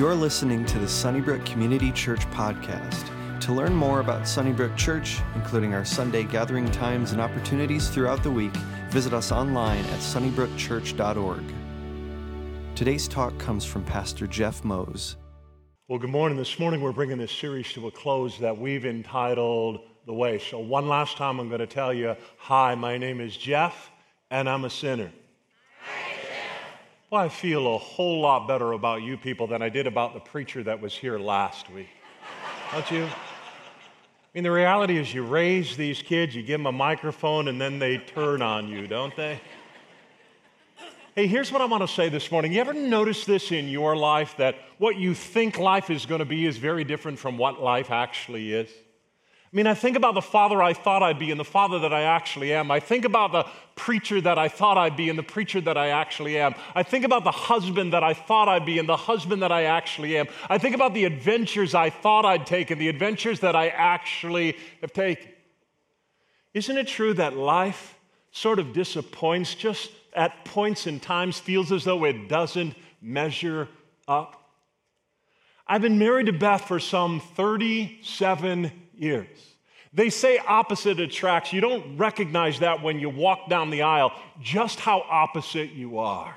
You're listening to the Sunnybrook Community Church podcast. To learn more about Sunnybrook Church, including our Sunday gathering times and opportunities throughout the week, visit us online at sunnybrookchurch.org. Today's talk comes from Pastor Jeff Moes. Well, good morning. This morning we're bringing this series to a close that we've entitled The Way. So, one last time I'm going to tell you Hi, my name is Jeff, and I'm a sinner. Well, I feel a whole lot better about you people than I did about the preacher that was here last week. Don't you? I mean, the reality is you raise these kids, you give them a microphone, and then they turn on you, don't they? Hey, here's what I want to say this morning. You ever notice this in your life that what you think life is going to be is very different from what life actually is? I mean, I think about the father I thought I'd be and the father that I actually am. I think about the preacher that I thought I'd be and the preacher that I actually am. I think about the husband that I thought I'd be and the husband that I actually am. I think about the adventures I thought I'd take and the adventures that I actually have taken. Isn't it true that life sort of disappoints, just at points in times feels as though it doesn't measure up? I've been married to Beth for some 37 years. They say opposite attracts. You don't recognize that when you walk down the aisle, just how opposite you are.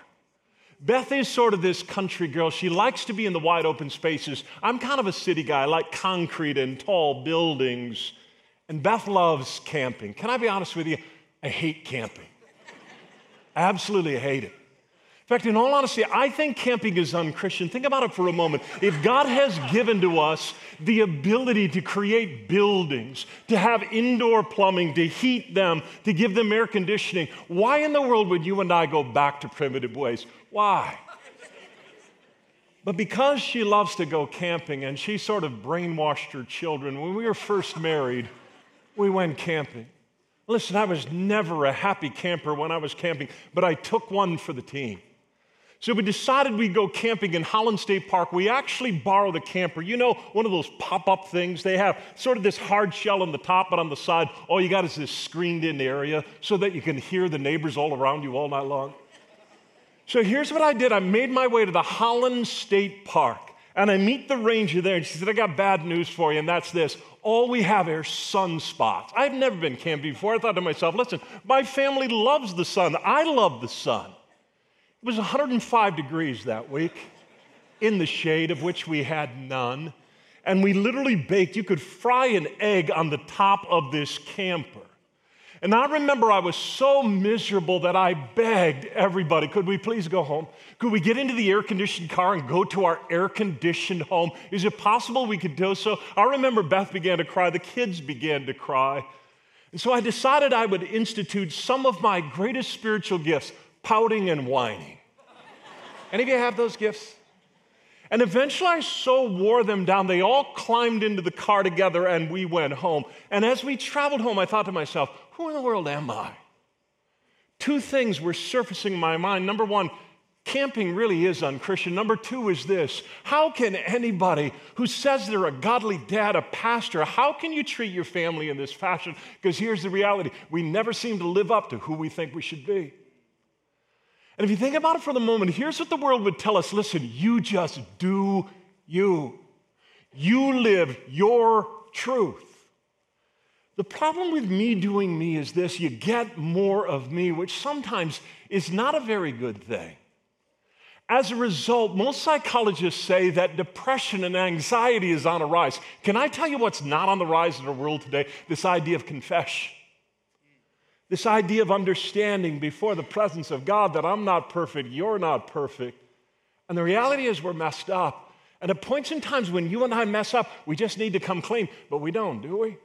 Beth is sort of this country girl. She likes to be in the wide open spaces. I'm kind of a city guy. I like concrete and tall buildings. And Beth loves camping. Can I be honest with you? I hate camping. Absolutely hate it. In fact, in all honesty, I think camping is unchristian. Think about it for a moment. If God has given to us the ability to create buildings, to have indoor plumbing, to heat them, to give them air conditioning, why in the world would you and I go back to primitive ways? Why? But because she loves to go camping and she sort of brainwashed her children, when we were first married, we went camping. Listen, I was never a happy camper when I was camping, but I took one for the team. So we decided we'd go camping in Holland State Park. We actually borrowed a camper. You know, one of those pop up things. They have sort of this hard shell on the top, but on the side, all you got is this screened in area so that you can hear the neighbors all around you all night long. So here's what I did I made my way to the Holland State Park. And I meet the ranger there, and she said, I got bad news for you, and that's this. All we have are sunspots. I've never been camping before. I thought to myself, listen, my family loves the sun. I love the sun. It was 105 degrees that week in the shade, of which we had none. And we literally baked, you could fry an egg on the top of this camper. And I remember I was so miserable that I begged everybody, could we please go home? Could we get into the air conditioned car and go to our air conditioned home? Is it possible we could do so? I remember Beth began to cry, the kids began to cry. And so I decided I would institute some of my greatest spiritual gifts pouting and whining. Any of you have those gifts? And eventually I so wore them down, they all climbed into the car together and we went home. And as we traveled home, I thought to myself, who in the world am I? Two things were surfacing in my mind. Number one, camping really is unchristian. Number two is this how can anybody who says they're a godly dad, a pastor, how can you treat your family in this fashion? Because here's the reality we never seem to live up to who we think we should be. And if you think about it for the moment, here's what the world would tell us listen, you just do you. You live your truth. The problem with me doing me is this you get more of me, which sometimes is not a very good thing. As a result, most psychologists say that depression and anxiety is on a rise. Can I tell you what's not on the rise in our world today? This idea of confession. This idea of understanding before the presence of God that I'm not perfect, you're not perfect. And the reality is, we're messed up. And at points in times when you and I mess up, we just need to come clean, but we don't, do we?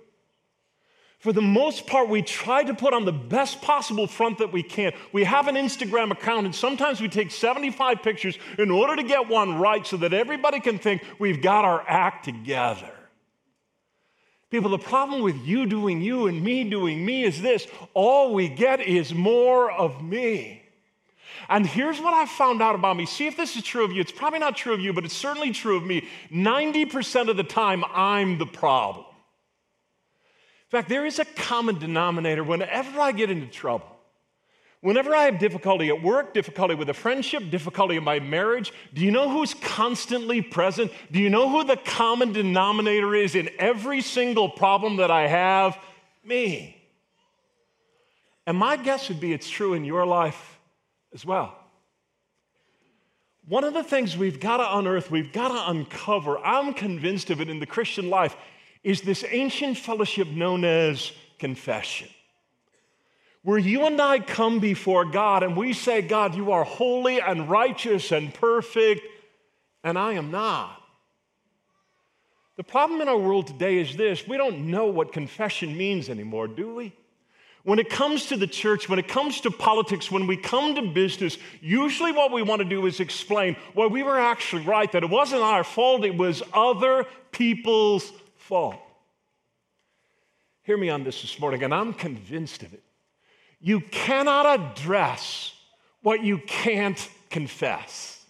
For the most part, we try to put on the best possible front that we can. We have an Instagram account, and sometimes we take 75 pictures in order to get one right so that everybody can think we've got our act together. People, the problem with you doing you and me doing me is this all we get is more of me. And here's what I've found out about me. See if this is true of you. It's probably not true of you, but it's certainly true of me. 90% of the time, I'm the problem. In fact, there is a common denominator whenever I get into trouble. Whenever I have difficulty at work, difficulty with a friendship, difficulty in my marriage, do you know who's constantly present? Do you know who the common denominator is in every single problem that I have? Me. And my guess would be it's true in your life as well. One of the things we've got to unearth, we've got to uncover, I'm convinced of it in the Christian life, is this ancient fellowship known as confession where you and I come before God and we say, God, you are holy and righteous and perfect, and I am not. The problem in our world today is this we don't know what confession means anymore, do we? When it comes to the church, when it comes to politics, when we come to business, usually what we want to do is explain, well, we were actually right, that it wasn't our fault, it was other people's fault. Hear me on this this morning, and I'm convinced of it. You cannot address what you can't confess.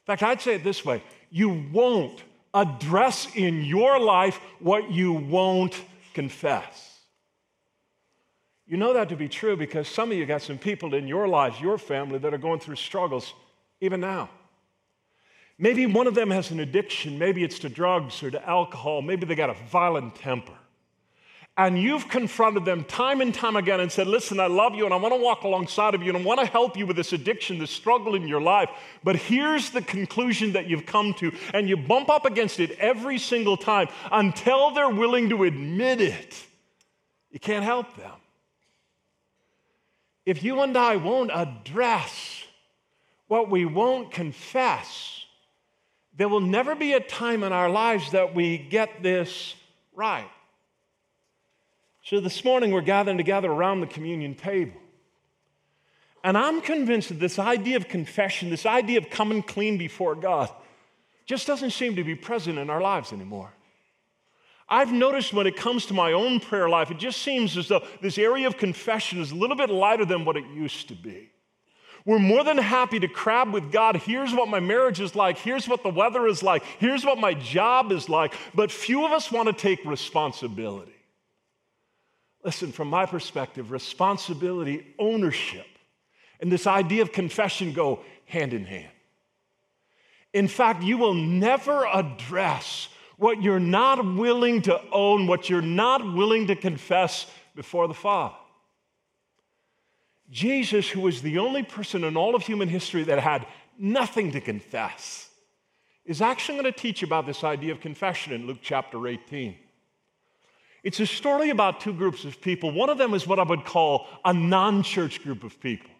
In fact, I'd say it this way you won't address in your life what you won't confess. You know that to be true because some of you got some people in your lives, your family, that are going through struggles even now. Maybe one of them has an addiction. Maybe it's to drugs or to alcohol. Maybe they got a violent temper and you've confronted them time and time again and said, Listen, I love you and I want to walk alongside of you and I want to help you with this addiction, this struggle in your life. But here's the conclusion that you've come to, and you bump up against it every single time until they're willing to admit it. You can't help them. If you and I won't address what we won't confess, there will never be a time in our lives that we get this right. So this morning we're gathering together around the communion table. And I'm convinced that this idea of confession, this idea of coming clean before God, just doesn't seem to be present in our lives anymore. I've noticed when it comes to my own prayer life, it just seems as though this area of confession is a little bit lighter than what it used to be. We're more than happy to crab with God. Here's what my marriage is like. Here's what the weather is like. Here's what my job is like. But few of us want to take responsibility. Listen, from my perspective, responsibility, ownership, and this idea of confession go hand in hand. In fact, you will never address what you're not willing to own, what you're not willing to confess before the Father. Jesus, who was the only person in all of human history that had nothing to confess, is actually going to teach about this idea of confession in Luke chapter 18. It's a story about two groups of people. One of them is what I would call a non church group of people.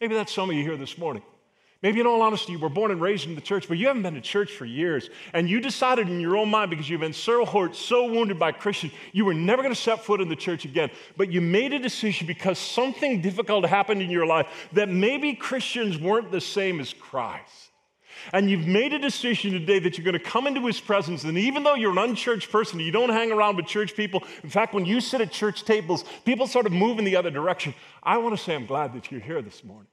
Maybe that's some of you here this morning. Maybe, in all honesty, you were born and raised in the church, but you haven't been to church for years. And you decided in your own mind, because you've been so hurt, so wounded by Christians, you were never going to set foot in the church again. But you made a decision because something difficult happened in your life that maybe Christians weren't the same as Christ and you've made a decision today that you're going to come into his presence, and even though you're an unchurched person, you don't hang around with church people. In fact, when you sit at church tables, people sort of move in the other direction. I want to say I'm glad that you're here this morning.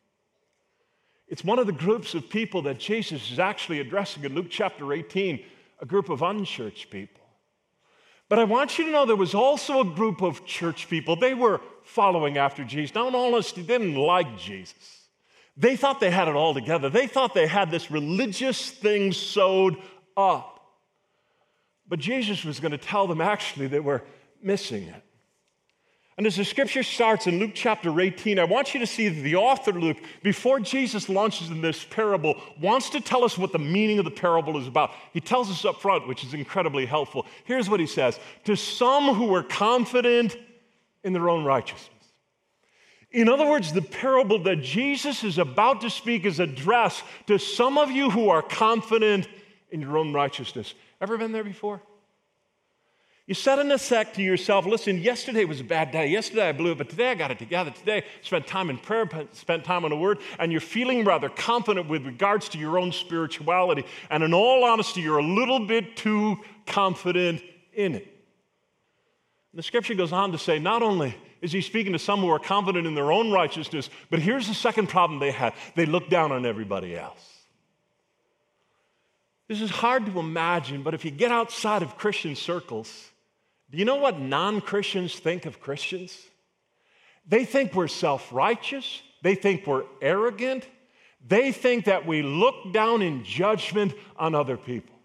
It's one of the groups of people that Jesus is actually addressing in Luke chapter 18, a group of unchurched people. But I want you to know there was also a group of church people. They were following after Jesus. Now, in all honesty, they didn't like Jesus. They thought they had it all together. They thought they had this religious thing sewed up. But Jesus was going to tell them actually they were missing it. And as the scripture starts in Luke chapter 18, I want you to see that the author, Luke, before Jesus launches in this parable, wants to tell us what the meaning of the parable is about. He tells us up front, which is incredibly helpful. Here's what he says To some who were confident in their own righteousness. In other words, the parable that Jesus is about to speak is addressed to some of you who are confident in your own righteousness. Ever been there before? You said in a sec to yourself, listen, yesterday was a bad day. Yesterday I blew it, but today I got it together. Today I spent time in prayer, spent time on the word, and you're feeling rather confident with regards to your own spirituality. And in all honesty, you're a little bit too confident in it. The scripture goes on to say, not only is he speaking to some who are confident in their own righteousness. But here's the second problem they had they look down on everybody else. This is hard to imagine, but if you get outside of Christian circles, do you know what non Christians think of Christians? They think we're self righteous, They think we're arrogant. They think that we look down in judgment on other people.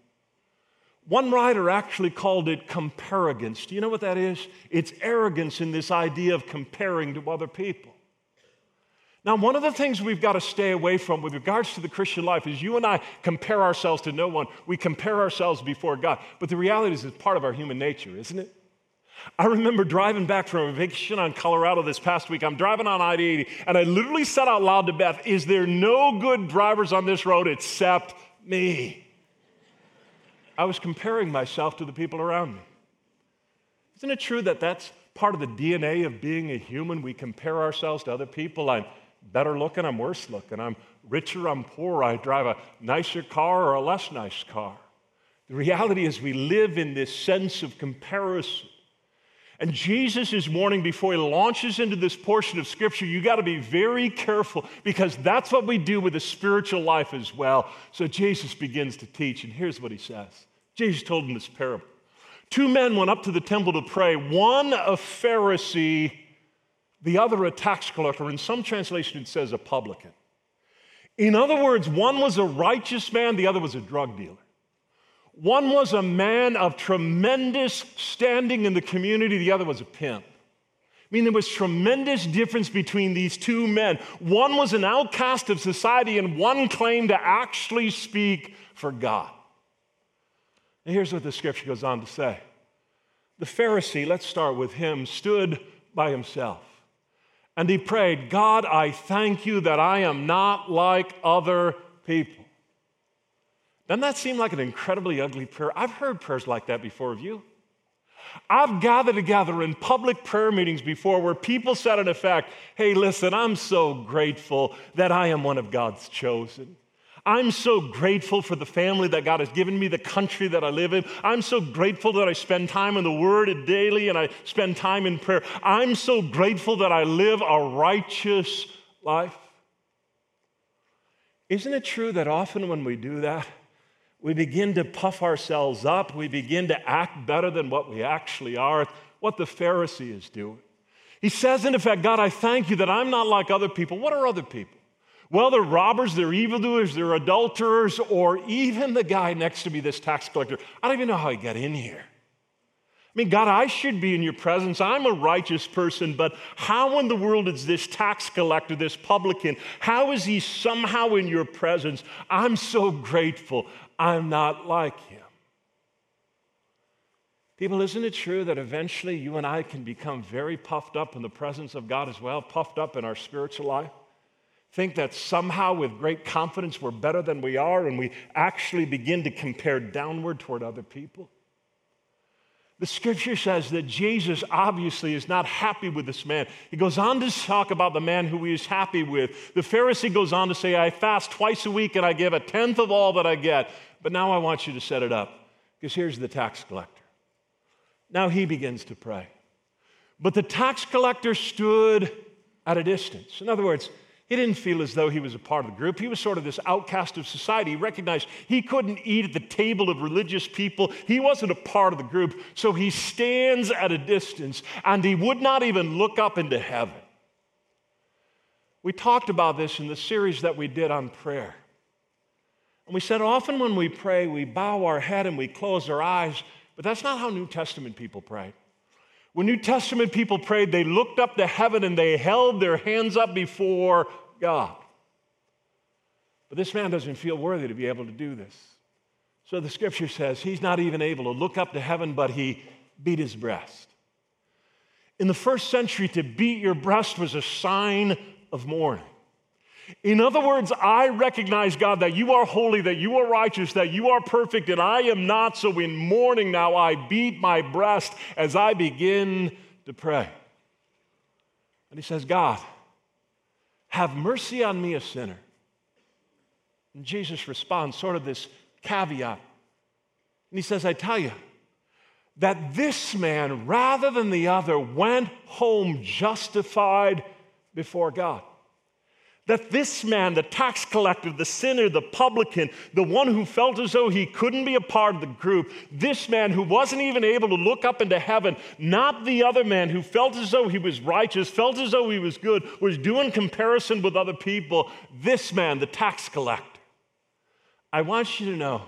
One writer actually called it comparigance. Do you know what that is? It's arrogance in this idea of comparing to other people. Now, one of the things we've got to stay away from with regards to the Christian life is you and I compare ourselves to no one. We compare ourselves before God. But the reality is, it's part of our human nature, isn't it? I remember driving back from a vacation on Colorado this past week. I'm driving on I 80, and I literally said out loud to Beth, Is there no good drivers on this road except me? I was comparing myself to the people around me. Isn't it true that that's part of the DNA of being a human? We compare ourselves to other people. I'm better looking, I'm worse looking. I'm richer, I'm poorer. I drive a nicer car or a less nice car. The reality is, we live in this sense of comparison. And Jesus is warning before he launches into this portion of Scripture, you got to be very careful because that's what we do with the spiritual life as well. So Jesus begins to teach, and here's what he says Jesus told him this parable. Two men went up to the temple to pray, one a Pharisee, the other a tax collector. In some translation, it says a publican. In other words, one was a righteous man, the other was a drug dealer. One was a man of tremendous standing in the community, the other was a pimp. I mean, there was tremendous difference between these two men. One was an outcast of society, and one claimed to actually speak for God. And here's what the scripture goes on to say The Pharisee, let's start with him, stood by himself. And he prayed, God, I thank you that I am not like other people. Doesn't that seem like an incredibly ugly prayer? I've heard prayers like that before of you. I've gathered together in public prayer meetings before where people said, in effect, Hey, listen, I'm so grateful that I am one of God's chosen. I'm so grateful for the family that God has given me, the country that I live in. I'm so grateful that I spend time in the Word daily and I spend time in prayer. I'm so grateful that I live a righteous life. Isn't it true that often when we do that, we begin to puff ourselves up. We begin to act better than what we actually are. What the Pharisee is doing. He says, in effect, God, I thank you that I'm not like other people. What are other people? Well, they're robbers, they're evildoers, they're adulterers, or even the guy next to me, this tax collector. I don't even know how he got in here. I mean, God, I should be in your presence. I'm a righteous person, but how in the world is this tax collector, this publican, how is he somehow in your presence? I'm so grateful. I'm not like him. People, isn't it true that eventually you and I can become very puffed up in the presence of God as well, puffed up in our spiritual life? Think that somehow with great confidence we're better than we are, and we actually begin to compare downward toward other people? The scripture says that Jesus obviously is not happy with this man. He goes on to talk about the man who he is happy with. The Pharisee goes on to say, I fast twice a week and I give a tenth of all that I get. But now I want you to set it up because here's the tax collector. Now he begins to pray. But the tax collector stood at a distance. In other words, he didn't feel as though he was a part of the group. He was sort of this outcast of society. He recognized he couldn't eat at the table of religious people. He wasn't a part of the group. So he stands at a distance and he would not even look up into heaven. We talked about this in the series that we did on prayer. And we said often when we pray, we bow our head and we close our eyes, but that's not how New Testament people pray. When New Testament people prayed, they looked up to heaven and they held their hands up before God. But this man doesn't feel worthy to be able to do this. So the scripture says he's not even able to look up to heaven, but he beat his breast. In the first century, to beat your breast was a sign of mourning. In other words, I recognize, God, that you are holy, that you are righteous, that you are perfect, and I am not. So in mourning now, I beat my breast as I begin to pray. And he says, God, have mercy on me, a sinner. And Jesus responds, sort of this caveat. And he says, I tell you, that this man, rather than the other, went home justified before God. That this man, the tax collector, the sinner, the publican, the one who felt as though he couldn't be a part of the group, this man who wasn't even able to look up into heaven, not the other man who felt as though he was righteous, felt as though he was good, was doing comparison with other people, this man, the tax collector, I want you to know,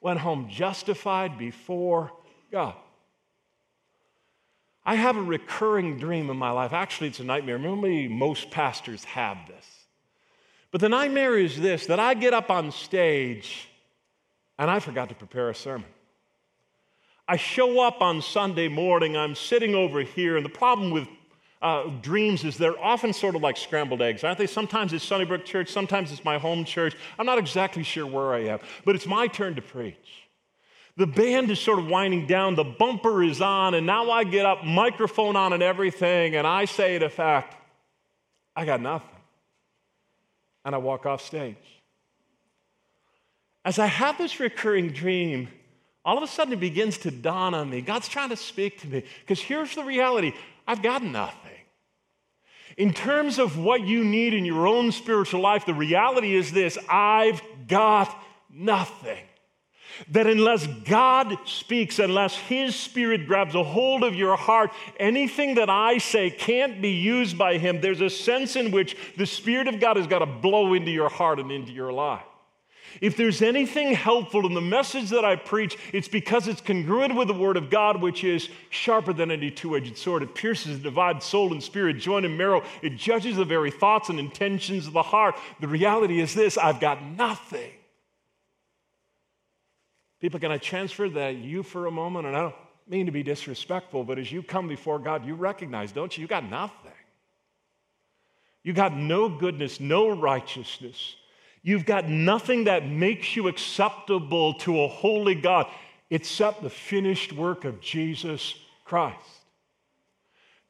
went home justified before God. I have a recurring dream in my life. Actually, it's a nightmare. Remember, most pastors have this. But the nightmare is this that I get up on stage and I forgot to prepare a sermon. I show up on Sunday morning, I'm sitting over here, and the problem with uh, dreams is they're often sort of like scrambled eggs, aren't they? Sometimes it's Sunnybrook Church, sometimes it's my home church. I'm not exactly sure where I am, but it's my turn to preach. The band is sort of winding down, the bumper is on, and now I get up, microphone on, and everything, and I say, in effect, I got nothing and I walk off stage. As I have this recurring dream, all of a sudden it begins to dawn on me. God's trying to speak to me because here's the reality I've got nothing. In terms of what you need in your own spiritual life, the reality is this I've got nothing. That unless God speaks, unless His Spirit grabs a hold of your heart, anything that I say can't be used by Him. There's a sense in which the Spirit of God has got to blow into your heart and into your life. If there's anything helpful in the message that I preach, it's because it's congruent with the Word of God, which is sharper than any two edged sword. It pierces, divides soul and spirit, joint and marrow. It judges the very thoughts and intentions of the heart. The reality is this I've got nothing People, can I transfer that you for a moment? And I don't mean to be disrespectful, but as you come before God, you recognize, don't you? You got nothing. You got no goodness, no righteousness. You've got nothing that makes you acceptable to a holy God except the finished work of Jesus Christ.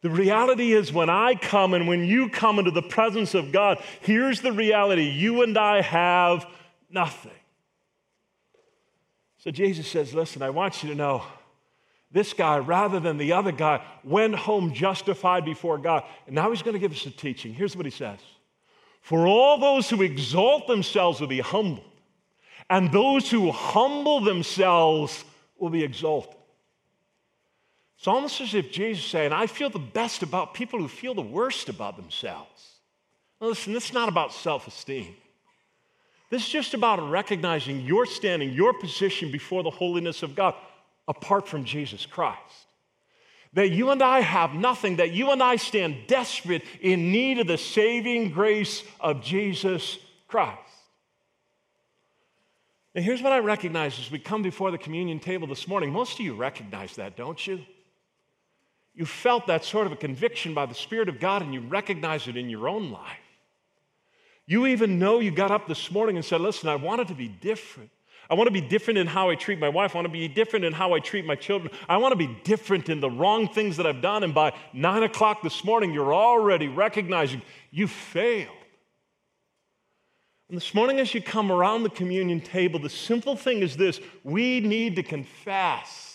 The reality is, when I come and when you come into the presence of God, here's the reality you and I have nothing. So Jesus says, Listen, I want you to know this guy, rather than the other guy, went home justified before God. And now he's going to give us a teaching. Here's what he says For all those who exalt themselves will be humbled, and those who humble themselves will be exalted. It's almost as if Jesus is saying, I feel the best about people who feel the worst about themselves. Now, listen, this is not about self esteem. This is just about recognizing your standing, your position before the holiness of God apart from Jesus Christ. That you and I have nothing, that you and I stand desperate in need of the saving grace of Jesus Christ. And here's what I recognize as we come before the communion table this morning. Most of you recognize that, don't you? You felt that sort of a conviction by the Spirit of God and you recognize it in your own life. You even know you got up this morning and said, Listen, I want it to be different. I want to be different in how I treat my wife. I want to be different in how I treat my children. I want to be different in the wrong things that I've done. And by nine o'clock this morning, you're already recognizing you failed. And this morning, as you come around the communion table, the simple thing is this we need to confess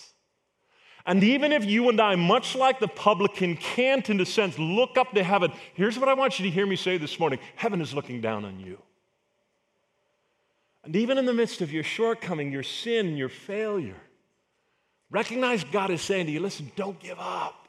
and even if you and I, much like the publican, can't, in a sense, look up to heaven, here's what I want you to hear me say this morning heaven is looking down on you. And even in the midst of your shortcoming, your sin, your failure, recognize God is saying to you, listen, don't give up.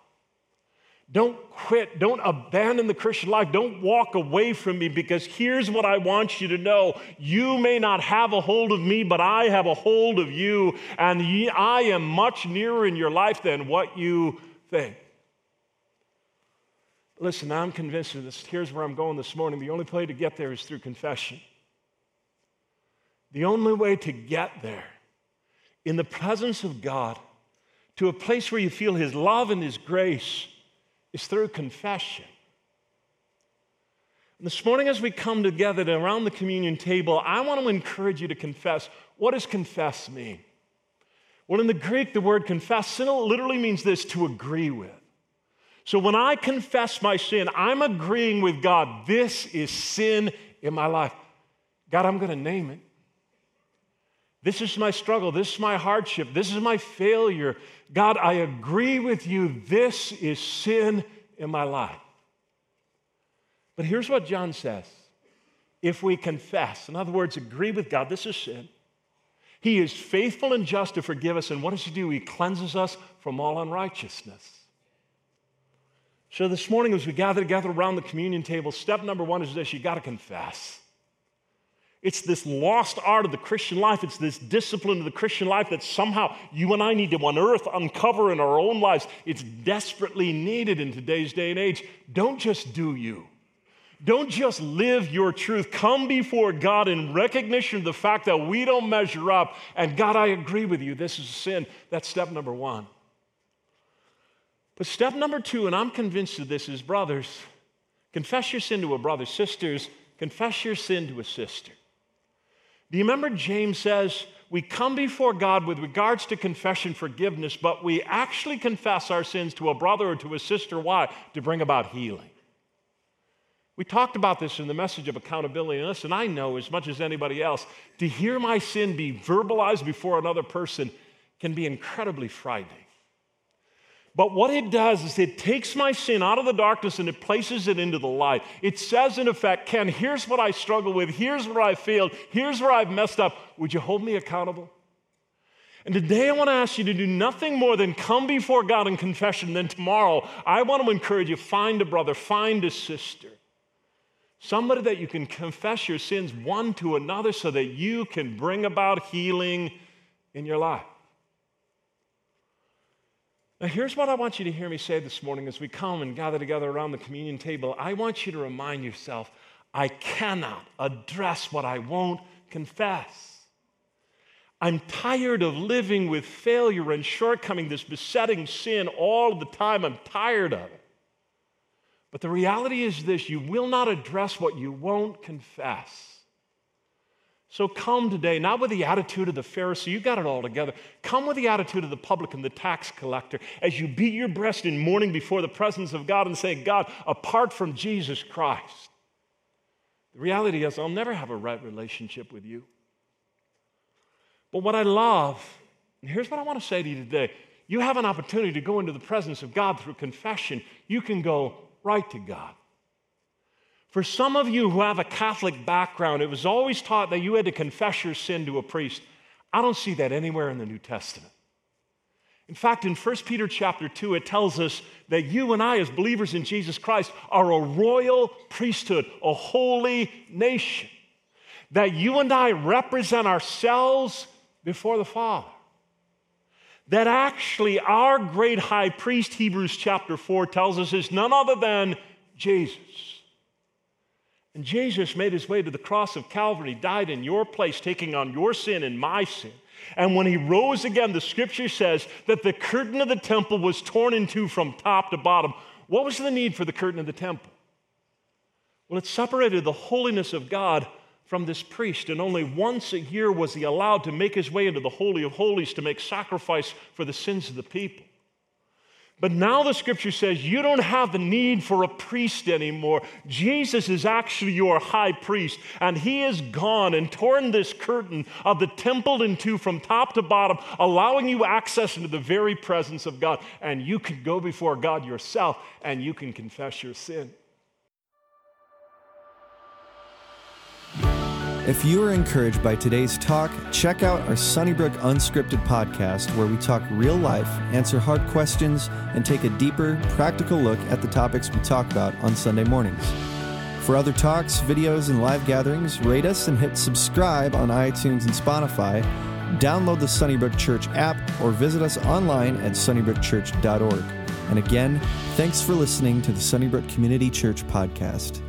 Don't quit. Don't abandon the Christian life. Don't walk away from me because here's what I want you to know. You may not have a hold of me, but I have a hold of you, and I am much nearer in your life than what you think. Listen, I'm convinced of this. Here's where I'm going this morning. The only way to get there is through confession. The only way to get there in the presence of God to a place where you feel His love and His grace is through confession. This morning, as we come together around the communion table, I want to encourage you to confess. What does confess mean? Well, in the Greek, the word confess literally means this to agree with. So when I confess my sin, I'm agreeing with God. This is sin in my life. God, I'm going to name it. This is my struggle. This is my hardship. This is my failure. God, I agree with you. This is sin in my life. But here's what John says if we confess, in other words, agree with God, this is sin. He is faithful and just to forgive us. And what does He do? He cleanses us from all unrighteousness. So this morning, as we gather together around the communion table, step number one is this you got to confess. It's this lost art of the Christian life. It's this discipline of the Christian life that somehow you and I need to unearth, uncover in our own lives. It's desperately needed in today's day and age. Don't just do you. Don't just live your truth. Come before God in recognition of the fact that we don't measure up. And God, I agree with you. This is a sin. That's step number one. But step number two, and I'm convinced of this, is brothers, confess your sin to a brother. Sisters, confess your sin to a sister. Do you remember James says, we come before God with regards to confession, forgiveness, but we actually confess our sins to a brother or to a sister. Why? To bring about healing. We talked about this in the message of accountability. And listen, I know as much as anybody else, to hear my sin be verbalized before another person can be incredibly frightening. But what it does is it takes my sin out of the darkness and it places it into the light. It says, in effect, Ken, here's what I struggle with, here's where I failed, here's where I've messed up. Would you hold me accountable? And today I want to ask you to do nothing more than come before God in confession. Then tomorrow, I want to encourage you find a brother, find a sister. Somebody that you can confess your sins one to another so that you can bring about healing in your life. Now, here's what I want you to hear me say this morning as we come and gather together around the communion table. I want you to remind yourself I cannot address what I won't confess. I'm tired of living with failure and shortcoming, this besetting sin all the time. I'm tired of it. But the reality is this you will not address what you won't confess. So come today, not with the attitude of the Pharisee, you got it all together. Come with the attitude of the publican, the tax collector, as you beat your breast in mourning before the presence of God and say, God, apart from Jesus Christ, the reality is I'll never have a right relationship with you. But what I love, and here's what I want to say to you today you have an opportunity to go into the presence of God through confession. You can go right to God. For some of you who have a Catholic background, it was always taught that you had to confess your sin to a priest. I don't see that anywhere in the New Testament. In fact, in 1 Peter chapter 2, it tells us that you and I, as believers in Jesus Christ, are a royal priesthood, a holy nation. That you and I represent ourselves before the Father. That actually our great high priest, Hebrews chapter 4 tells us, is none other than Jesus. And Jesus made his way to the cross of Calvary, died in your place, taking on your sin and my sin. And when he rose again, the scripture says that the curtain of the temple was torn in two from top to bottom. What was the need for the curtain of the temple? Well, it separated the holiness of God from this priest, and only once a year was he allowed to make his way into the Holy of Holies to make sacrifice for the sins of the people. But now the scripture says you don't have the need for a priest anymore. Jesus is actually your high priest, and he has gone and torn this curtain of the temple in two from top to bottom, allowing you access into the very presence of God. And you can go before God yourself and you can confess your sin. If you are encouraged by today's talk, check out our Sunnybrook Unscripted podcast, where we talk real life, answer hard questions, and take a deeper, practical look at the topics we talk about on Sunday mornings. For other talks, videos, and live gatherings, rate us and hit subscribe on iTunes and Spotify. Download the Sunnybrook Church app or visit us online at sunnybrookchurch.org. And again, thanks for listening to the Sunnybrook Community Church podcast.